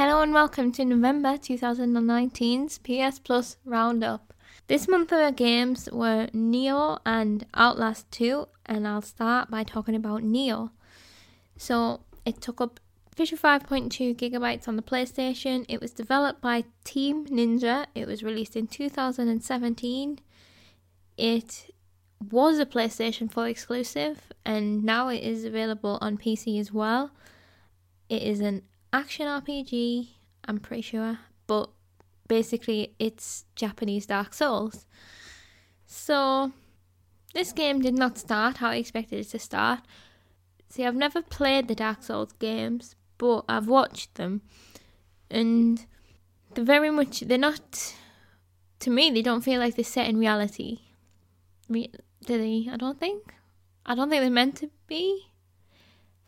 Hello and welcome to November 2019's PS Plus Roundup. This month of games were Nioh and Outlast 2, and I'll start by talking about Nioh. So, it took up 55.2 gigabytes on the PlayStation. It was developed by Team Ninja. It was released in 2017. It was a PlayStation 4 exclusive, and now it is available on PC as well. It is an action RPG, I'm pretty sure, but basically it's Japanese Dark Souls. So, this game did not start how I expected it to start. See, I've never played the Dark Souls games, but I've watched them, and they're very much, they're not, to me, they don't feel like they're set in reality. Re- do they? I don't think. I don't think they're meant to be.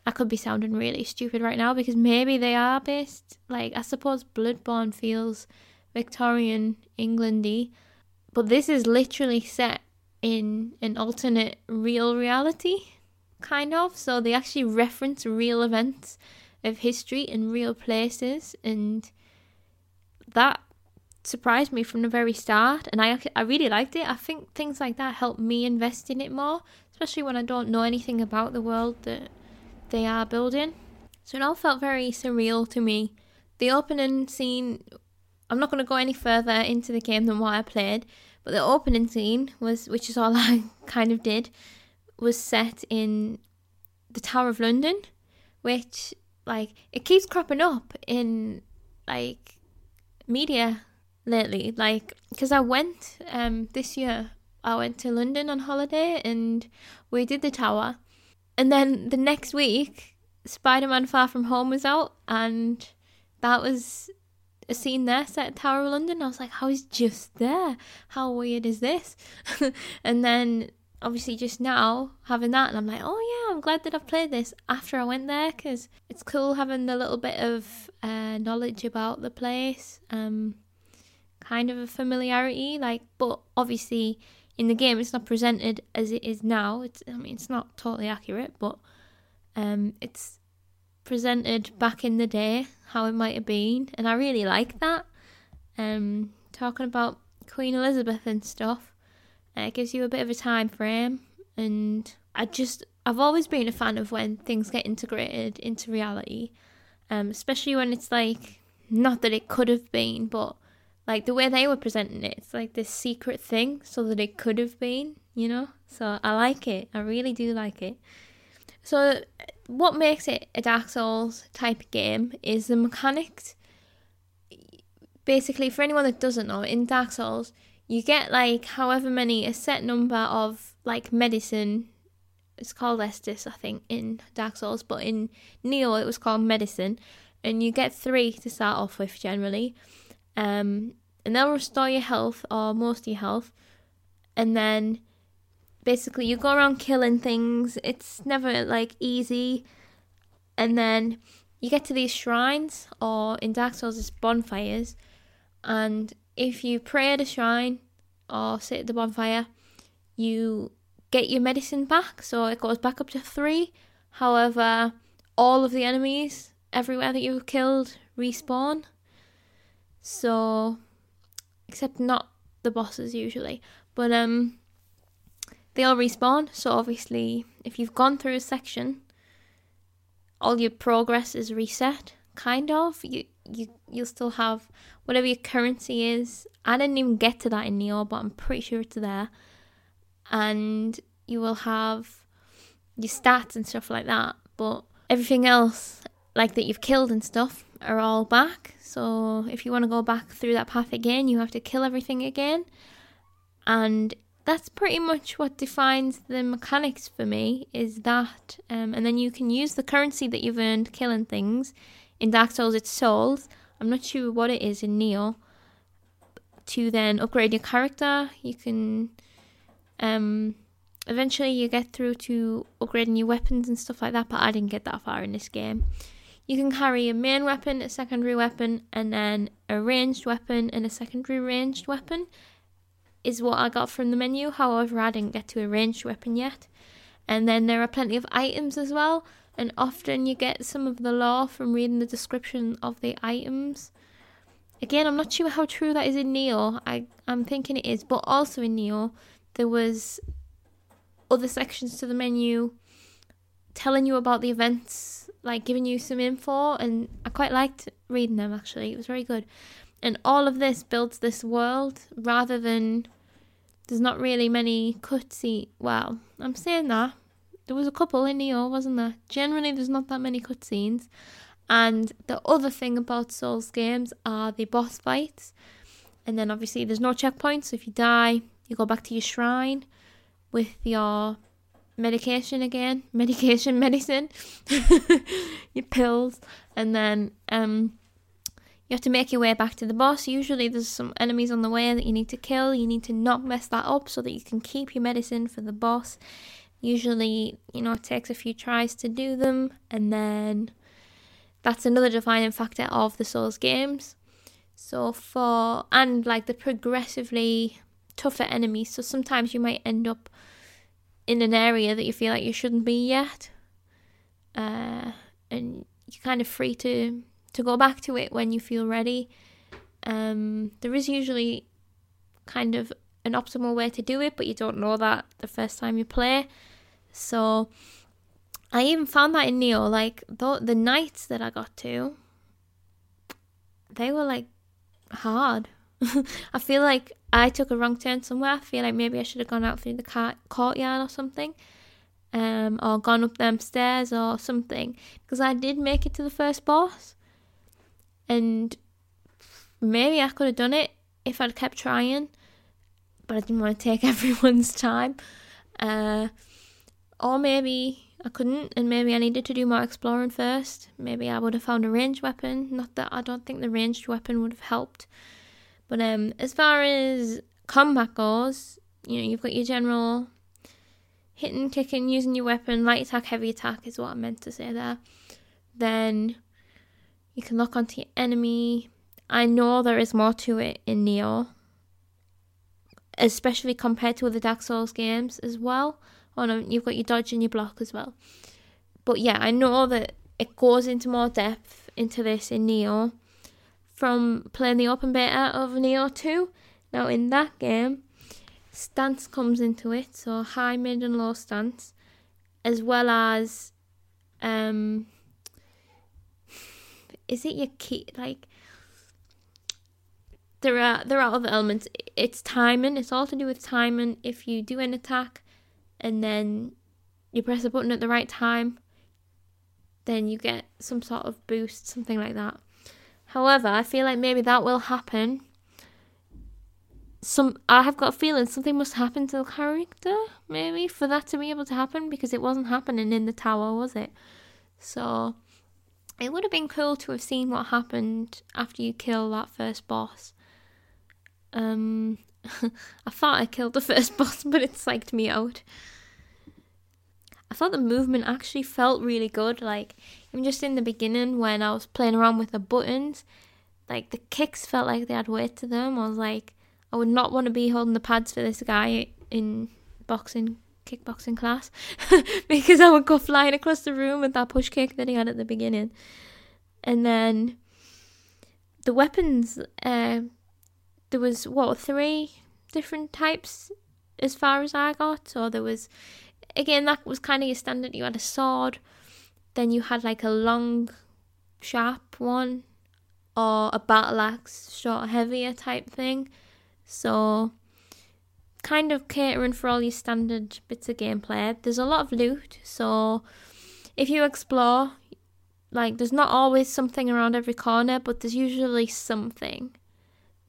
I could be sounding really stupid right now because maybe they are based like I suppose Bloodborne feels Victorian Englandy, but this is literally set in an alternate real reality, kind of. So they actually reference real events of history and real places, and that surprised me from the very start. And I I really liked it. I think things like that help me invest in it more, especially when I don't know anything about the world that they are building. So it all felt very surreal to me. The opening scene, I'm not going to go any further into the game than what I played, but the opening scene was, which is all I kind of did, was set in the Tower of London, which like it keeps cropping up in like media lately. Like because I went um this year, I went to London on holiday and we did the tower and then the next week, Spider Man Far From Home was out, and that was a scene there set at Tower of London. I was like, how is just there? How weird is this? and then obviously just now having that, and I'm like, oh yeah, I'm glad that I've played this after I went there because it's cool having the little bit of uh, knowledge about the place, um, kind of a familiarity. Like, but obviously in the game it's not presented as it is now. It's I mean it's not totally accurate, but um, it's presented back in the day how it might have been, and I really like that. Um, talking about Queen Elizabeth and stuff, uh, it gives you a bit of a time frame, and I just I've always been a fan of when things get integrated into reality, um, especially when it's like not that it could have been, but like the way they were presenting it, it's like this secret thing so that it could have been, you know? So I like it. I really do like it. So what makes it a Dark Souls type game is the mechanics. Basically, for anyone that doesn't know, in Dark Souls, you get like however many a set number of like medicine. It's called Estus, I think, in Dark Souls, but in Nioh it was called medicine, and you get three to start off with generally um, and they'll restore your health or most of your health. And then basically you go around killing things. It's never like easy. And then you get to these shrines, or in Dark Souls, it's bonfires. And if you pray at a shrine or sit at the bonfire, you get your medicine back. So it goes back up to three. However, all of the enemies everywhere that you've killed respawn. So, except not the bosses usually, but um, they all respawn. So obviously, if you've gone through a section, all your progress is reset. Kind of. You you you'll still have whatever your currency is. I didn't even get to that in Nioh, but I'm pretty sure it's there. And you will have your stats and stuff like that. But everything else, like that you've killed and stuff, are all back. So if you want to go back through that path again, you have to kill everything again. And that's pretty much what defines the mechanics for me is that um, and then you can use the currency that you've earned killing things in dark souls it's souls i'm not sure what it is in Nioh. to then upgrade your character you can um eventually you get through to upgrading your weapons and stuff like that but i didn't get that far in this game you can carry a main weapon, a secondary weapon, and then a ranged weapon and a secondary ranged weapon, is what I got from the menu. However, I didn't get to a ranged weapon yet. And then there are plenty of items as well. and often you get some of the lore from reading the description of the items. Again, I'm not sure how true that is in Nioh. I I'm thinking it is, but also in Nioh, there was other sections to the menu telling you about the events, like giving you some info, and I quite liked reading them actually. It was very good. And all of this builds this world rather than there's not really many cutscenes. Well, I'm saying that. There was a couple in Nioh, wasn't there? Generally, there's not that many cutscenes. And the other thing about Souls games are the boss fights. And then obviously, there's no checkpoints. So if you die, you go back to your shrine with your medication again, medication, medicine, your pills, and then um, you have to make your way back to the boss. Usually, there's some enemies on the way that you need to kill. You need to not mess that up so that you can keep your medicine for the boss. Usually, you know, it takes a few tries to do them, and then that's another defining factor of the Souls games. So, for and like the progressively tougher enemies, so sometimes you might end up in an area that you feel like you shouldn't be yet, uh, and you're kind of free to to go back to it when you feel ready. Um, there is usually kind of an optimal way to do it, but you don't know that the first time you play. So I even found that in Nioh, like the the nights that I got to, they were like hard. I feel like I took a wrong turn somewhere. I feel like maybe I should have gone out through the courtyard or something, um, or gone up them stairs or something. Because I did make it to the first boss, and maybe I could have done it if I'd kept trying, but I didn't want to take everyone's time. Uh, or maybe I couldn't, and maybe I needed to do more exploring first. Maybe I would have found a ranged weapon. Not that I don't think the ranged weapon would have helped. But um, as far as combat goes, you know, you've got your general hitting, kicking, using your weapon, light attack, heavy attack is what I meant to say there. Then you can lock onto your enemy. I know there is more to it in Nioh, especially compared to other Dark Souls games as well. Oh no, you've got your dodge and your block as well. But yeah, I know that it goes into more depth into this in Nioh from playing the open beta of Nioh 2. Now, in that game, stance comes into it, so high, mid, and low stance, as well as um, is it your key like there are there are other elements. It's timing. It's all to do with timing. If you do an attack and then you press a button at the right time, then you get some sort of boost, something like that. However, I feel like maybe that will happen. Some I have got a feeling something must happen to the character, maybe, for that to be able to happen because it wasn't happening in the tower, was it? So it would have been cool to have seen what happened after you kill that first boss. Um, I thought I killed the first boss, but it psyched me out. I thought the movement actually felt really good. Like even just in the beginning when I was playing around with the buttons, like the kicks felt like they had weight to them. I was like, I would not want to be holding the pads for this guy in boxing kickboxing class because I would go flying across the room with that push kick that he had at the beginning. And then the weapons, uh, there was what three different types as far as I got. or there was, again, that was kind of your standard. You had a sword, then you had like a long, sharp one, or a battle axe, short, heavier type thing. So kind of catering for all your standard bits of gameplay. There's a lot of loot, so if you explore, like there's not always something around every corner, but there's usually something.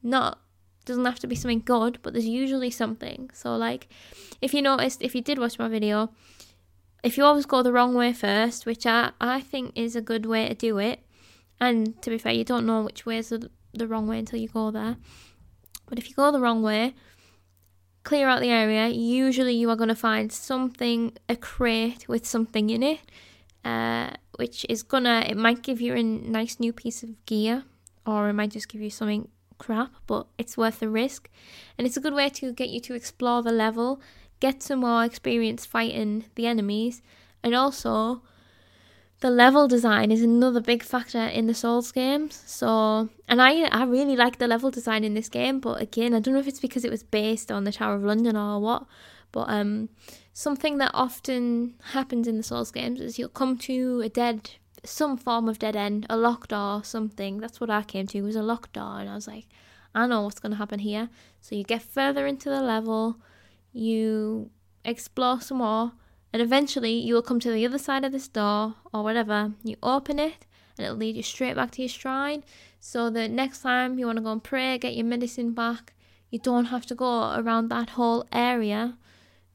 Not doesn't have to be something good, but there's usually something. So like if you noticed if you did watch my video, if you always go the wrong way first, which I, I think is a good way to do it, and to be fair, you don't know which way is the, the wrong way until you go there. But if you go the wrong way, clear out the area, usually you are going to find something, a crate with something in it, uh, which is gonna, it might give you a nice new piece of gear, or it might just give you something crap, but it's worth the risk. And it's a good way to get you to explore the level, get some more experience fighting the enemies, and also the level design is another big factor in the Souls games. So, and I I really like the level design in this game, but again, I don't know if it's because it was based on the Tower of London or what, but um something that often happens in the Souls games is you'll come to a dead some form of dead end, a locked door, something. That's what I came to. Was a locked door and I was like, I know what's going to happen here. So you get further into the level, you explore some more, and eventually you will come to the other side of this door or whatever. You open it, and it'll lead you straight back to your shrine. So the next time you want to go and pray, get your medicine back, you don't have to go around that whole area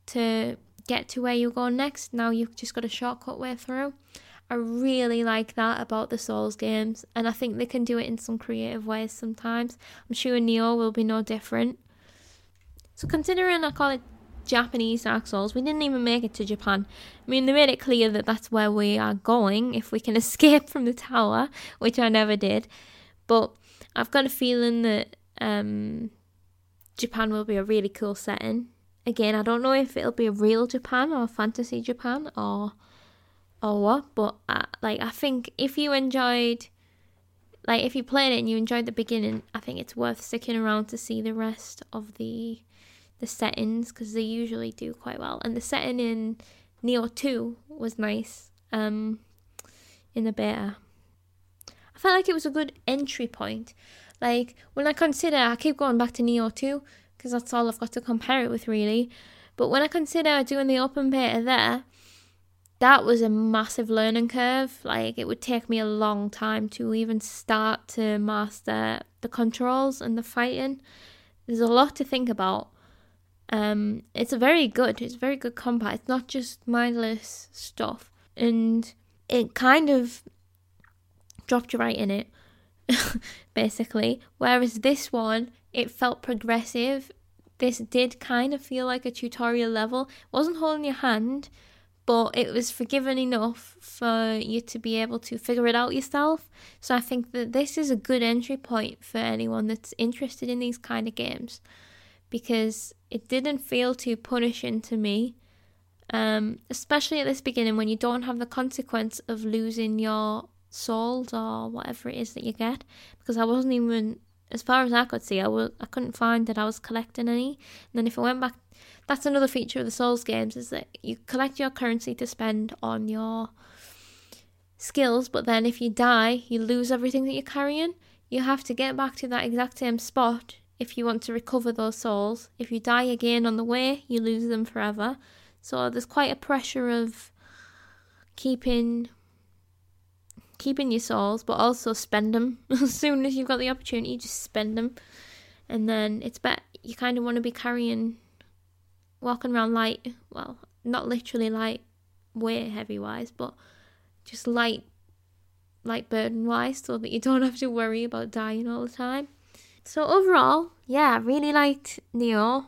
to get to where you go next. Now you've just got a shortcut way through. I really like that about the Souls games, and I think they can do it in some creative ways sometimes. I'm sure Nioh will be no different. So, considering I call it Japanese Dark Souls, we didn't even make it to Japan. I mean, they made it clear that that's where we are going if we can escape from the tower, which I never did. But I've got a feeling that um, Japan will be a really cool setting. Again, I don't know if it'll be a real Japan or fantasy Japan or or what, but uh, like I think if you enjoyed, like if you played it and you enjoyed the beginning, I think it's worth sticking around to see the rest of the the settings because they usually do quite well. And the setting in Nioh Two was nice. Um, in the beta, I felt like it was a good entry point. Like when I consider, I keep going back to Nioh Two because that's all I've got to compare it with really. But when I consider doing the open beta there, that was a massive learning curve. Like it would take me a long time to even start to master the controls and the fighting. There's a lot to think about. Um, it's a very good, it's very good combat. It's not just mindless stuff, and it kind of dropped you right in it, basically. Whereas this one, it felt progressive. This did kind of feel like a tutorial level. It wasn't holding your hand, but it was forgiving enough for you to be able to figure it out yourself. So I think that this is a good entry point for anyone that's interested in these kind of games because it didn't feel too punishing to me. Um, especially at this beginning when you don't have the consequence of losing your souls or whatever it is that you get. Because I wasn't even, as far as I could see, I was I couldn't find that I was collecting any. And then if I went back that's another feature of the Souls games is that you collect your currency to spend on your skills, but then if you die, you lose everything that you're carrying. You have to get back to that exact same spot if you want to recover those souls. If you die again on the way, you lose them forever. So there's quite a pressure of keeping keeping your souls, but also spend them as soon as you've got the opportunity. Just spend them, and then it's better. You kind of want to be carrying walking around light, well, not literally light weight heavy wise, but just light, light burden wise, so that you don't have to worry about dying all the time. So overall, yeah, I really liked Nioh.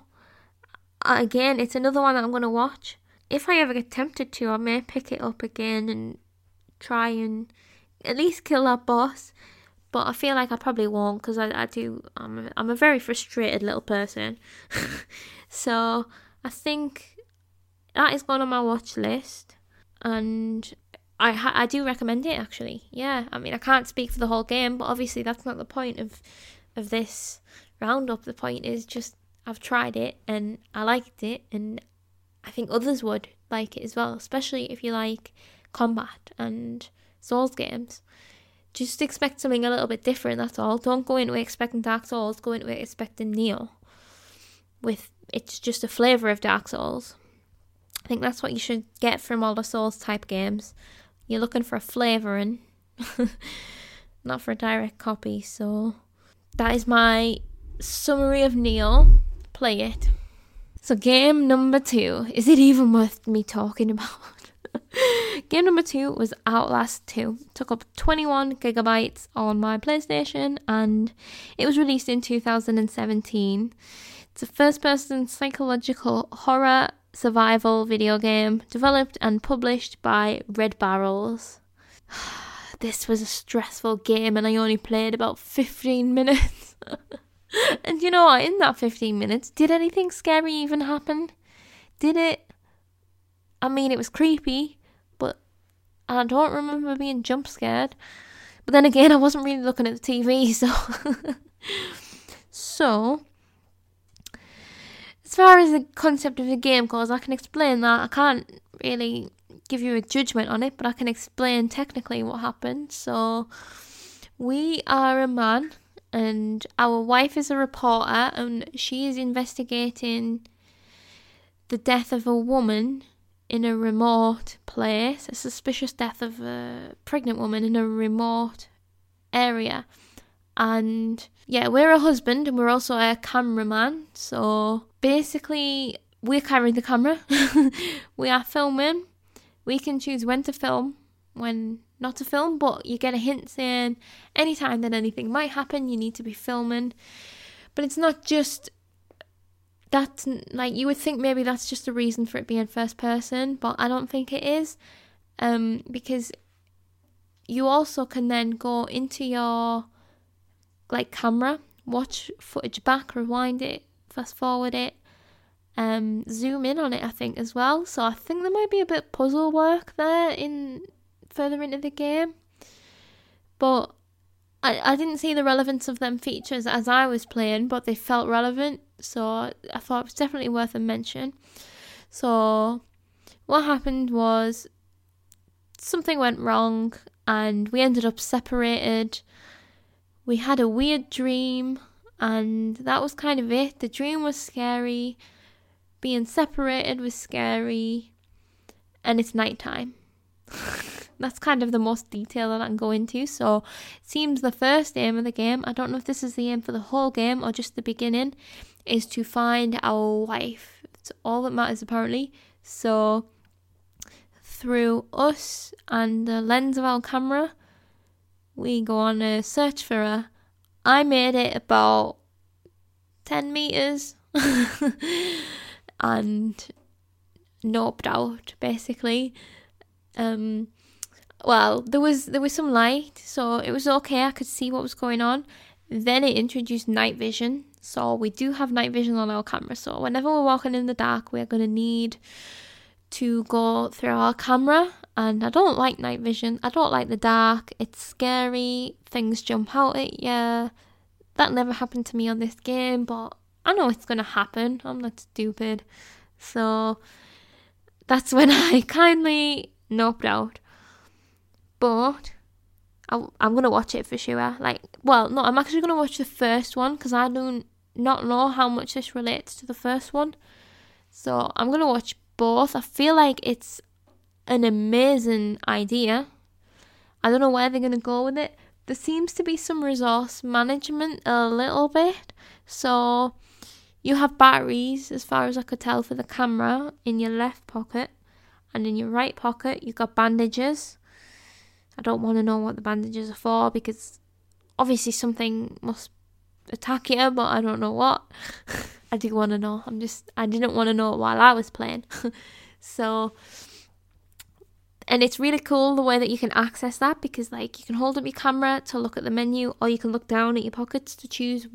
Uh, again, it's another one that I'm gonna watch. If I ever get tempted to, I may pick it up again and try and at least kill that boss. But I feel like I probably won't because I, I do. I'm a, I'm a very frustrated little person. so I think that is going on my watch list, and I ha- I do recommend it actually. Yeah, I mean I can't speak for the whole game, but obviously that's not the point of of this roundup. The point is just I've tried it and I liked it, and I think others would like it as well, especially if you like combat and Souls games. Just expect something a little bit different. That's all. Don't go into it expecting Dark Souls. Go into it expecting Nioh with it's just a flavour of Dark Souls. I think that's what you should get from all the Souls type games. You're looking for a flavouring, not for a direct copy. So that is my summary of Neil. Play it. So game number two. Is it even worth me talking about? Game number two was Outlast 2. It took up 21 gigabytes on my PlayStation and it was released in 2017. It's a first person psychological horror survival video game developed and published by Red Barrels. this was a stressful game and I only played about 15 minutes. and you know what? In that 15 minutes, did anything scary even happen? Did it? I mean, it was creepy, but I don't remember being jump scared. But then again, I wasn't really looking at the TV, so. so, as far as the concept of the game goes, I can explain that. I can't really give you a judgment on it, but I can explain technically what happened. So, we are a man, and our wife is a reporter, and she is investigating the death of a woman in a remote place, a suspicious death of a pregnant woman in a remote area. And yeah, we're a husband and we're also a cameraman. So basically, we're carrying the camera, we are filming. We can choose when to film, when not to film, but you get a hint saying anytime that anything might happen, you need to be filming. But it's not just that's like you would think maybe that's just a reason for it being first person, but I don't think it is. Um, because you also can then go into your like camera, watch footage back, rewind it, fast forward it, um, zoom in on it. I think as well. So I think there might be a bit of puzzle work there in further into the game, but I I didn't see the relevance of them features as I was playing, but they felt relevant so I thought it was definitely worth a mention. So what happened was something went wrong and we ended up separated. We had a weird dream and that was kind of it. The dream was scary, being separated was scary, and it's nighttime. That's kind of the most detail that I can go into. So it seems the first aim of the game, I don't know if this is the aim for the whole game or just the beginning, is to find our wife. It's all that matters apparently. So through us and the lens of our camera, we go on a search for her. I made it about 10 meters and noped out basically. Um, well, there was there was some light, so it was okay. I could see what was going on. Then it introduced night vision, so we do have night vision on our camera. So whenever we're walking in the dark, we're gonna need to go through our camera. And I don't like night vision. I don't like the dark. It's scary. Things jump out at you. That never happened to me on this game, but I know it's gonna happen. I'm not stupid. So that's when I kindly noped out. But I, I'm gonna watch it for sure. Like, well, no, I'm actually gonna watch the first one because I don't not know how much this relates to the first one. So I'm gonna watch both. I feel like it's an amazing idea. I don't know where they're gonna go with it. There seems to be some resource management a little bit. So you have batteries, as far as I could tell, for the camera in your left pocket, and in your right pocket you've got bandages. I don't want to know what the bandages are for because obviously something must attack you, but I don't know what. I do want to know. I'm just I didn't want to know while I was playing. so and it's really cool the way that you can access that because like you can hold up your camera to look at the menu or you can look down at your pockets to choose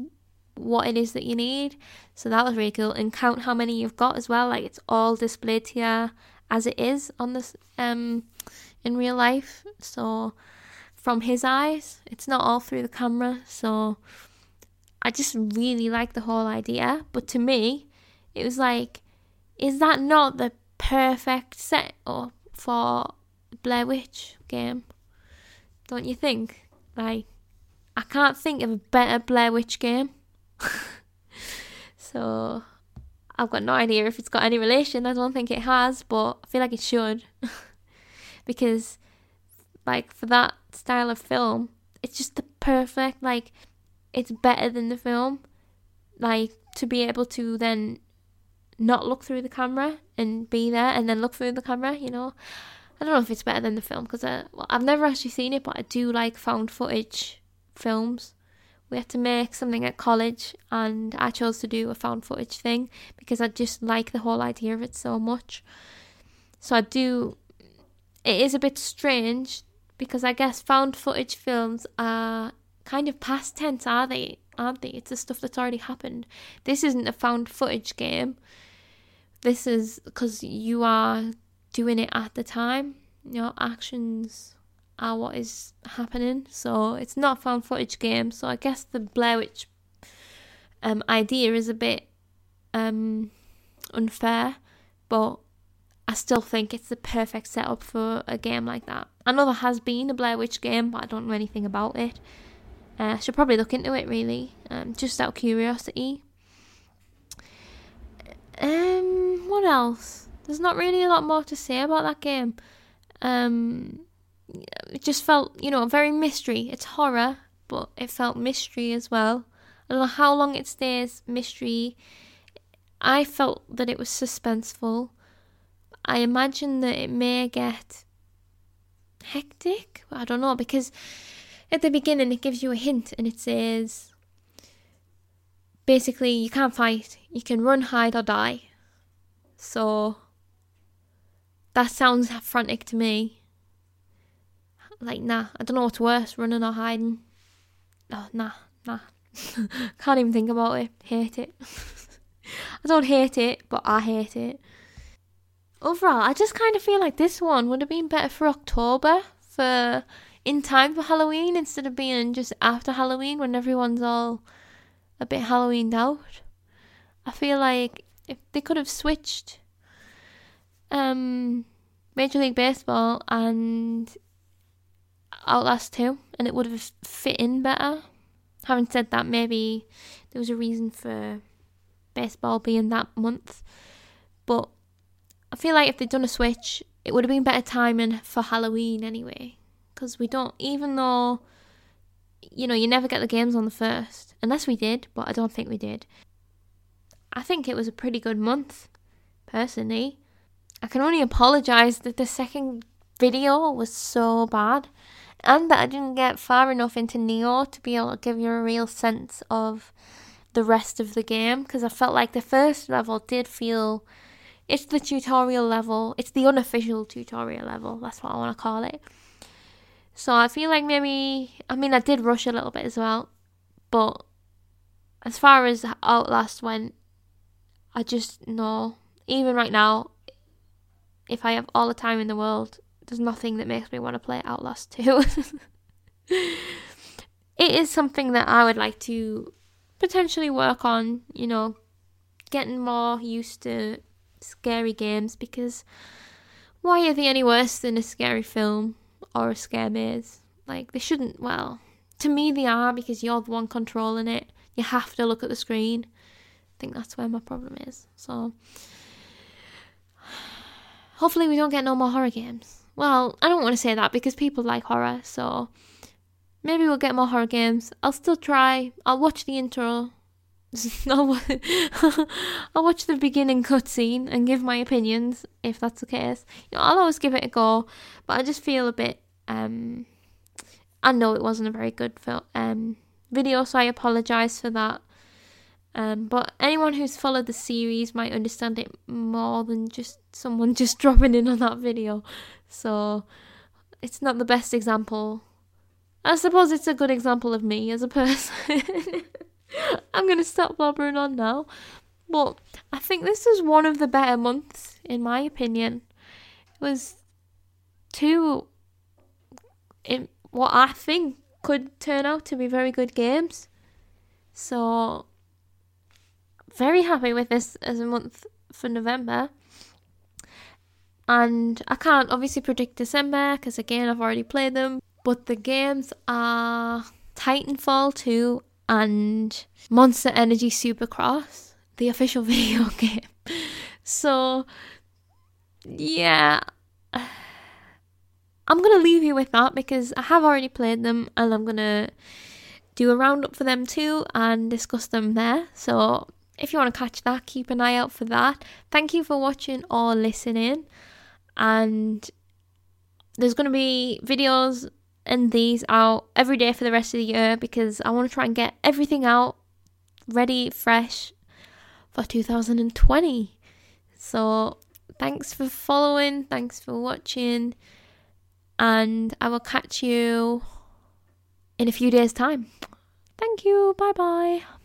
what it is that you need. So that was really cool and count how many you've got as well. Like it's all displayed here as it is on this um in real life. So from his eyes, it's not all through the camera. So I just really like the whole idea. But to me, it was like, is that not the perfect setup for Blair Witch game? Don't you think? Like, I can't think of a better Blair Witch game. so, I've got no idea if it's got any relation. I don't think it has, but I feel like it should. because, like, for that style of film, it's just the perfect, like, it's better than the film. Like to be able to then not look through the camera and be there and then look through the camera, you know. I don't know if it's better than the film because I, uh, well, I've never actually seen it, but I do like found footage films. We had to make something at college, and I chose to do a found footage thing because I just like the whole idea of it so much. So I do. It is a bit strange because I guess found footage films are kind of past tense, are they? Aren't they? It's the stuff that's already happened. This isn't a found footage game. This is because you are doing it at the time. Your actions are what is happening. So it's not a found footage game. So I guess the Blair Witch um, idea is a bit um, unfair, but I still think it's the perfect setup for a game like that. I know there has been a Blair Witch game, but I don't know anything about it. Uh, I should probably look into it really, um, just out of curiosity. Um, what else? There's not really a lot more to say about that game. Um, it just felt, you know, very mystery. It's horror, but it felt mystery as well. I don't know how long it stays mystery. I felt that it was suspenseful. I imagine that it may get hectic. I don't know because at the beginning it gives you a hint and it says basically you can't fight, you can run, hide, or die. So that sounds frantic to me. Like, nah, I don't know what's worse, running or hiding. Oh, nah, nah. Can't even think about it. Hate it. I don't hate it, but I hate it. Overall, I just kind of feel like this one would have been better for October, for in time for Halloween instead of being just after Halloween when everyone's all a bit Halloweened out. I feel like if they could have switched um Major League Baseball and Outlast 2 and it would have fit in better. Having said that, maybe there was a reason for baseball being that month. But I feel like if they'd done a switch, it would have been better timing for Halloween anyway. Because we don't, even though, you know, you never get the games on the first, unless we did, but I don't think we did. I think it was a pretty good month, personally. I can only apologise that the second video was so bad and that I didn't get far enough into Nioh to be able to give you a real sense of the rest of the game because I felt like the first level did feel it's the tutorial level, it's the unofficial tutorial level, that's what I want to call it. So I feel like maybe, I mean, I did rush a little bit as well, but as far as Outlast went, I just know, even right now, if I have all the time in the world, there's nothing that makes me want to play Outlast 2. it is something that I would like to potentially work on, you know, getting more used to scary games because why are they any worse than a scary film or a scare maze? Like, they shouldn't, well, to me they are because you're the one controlling it. You have to look at the screen. I think that's where my problem is. So, hopefully, we don't get no more horror games. Well, I don't want to say that because people like horror, so maybe we'll get more horror games. I'll still try. I'll watch the intro. I'll, watch the beginning cutscene and give my opinions if that's the case. You know, I'll always give it a go, but I just feel a bit. Um, I know it wasn't a very good um, video, so I apologise for that. Um, but anyone who's followed the series might understand it more than just someone just dropping in on that video. So it's not the best example. I suppose it's a good example of me as a person. I'm gonna stop blubbering on now. But I think this is one of the better months, in my opinion. It was two, in what I think could turn out to be very good games. So very happy with this as a month for November. And I can't obviously predict December because, again, I've already played them. But the games are Titanfall 2 and Monster Energy Supercross, the official video game. So, yeah. I'm going to leave you with that because I have already played them and I'm going to do a roundup for them too and discuss them there. So if you want to catch that, keep an eye out for that. Thank you for watching or listening. And there's going to be videos and these out every day for the rest of the year because I want to try and get everything out ready, fresh for 2020. So, thanks for following, thanks for watching, and I will catch you in a few days' time. Thank you. Bye bye.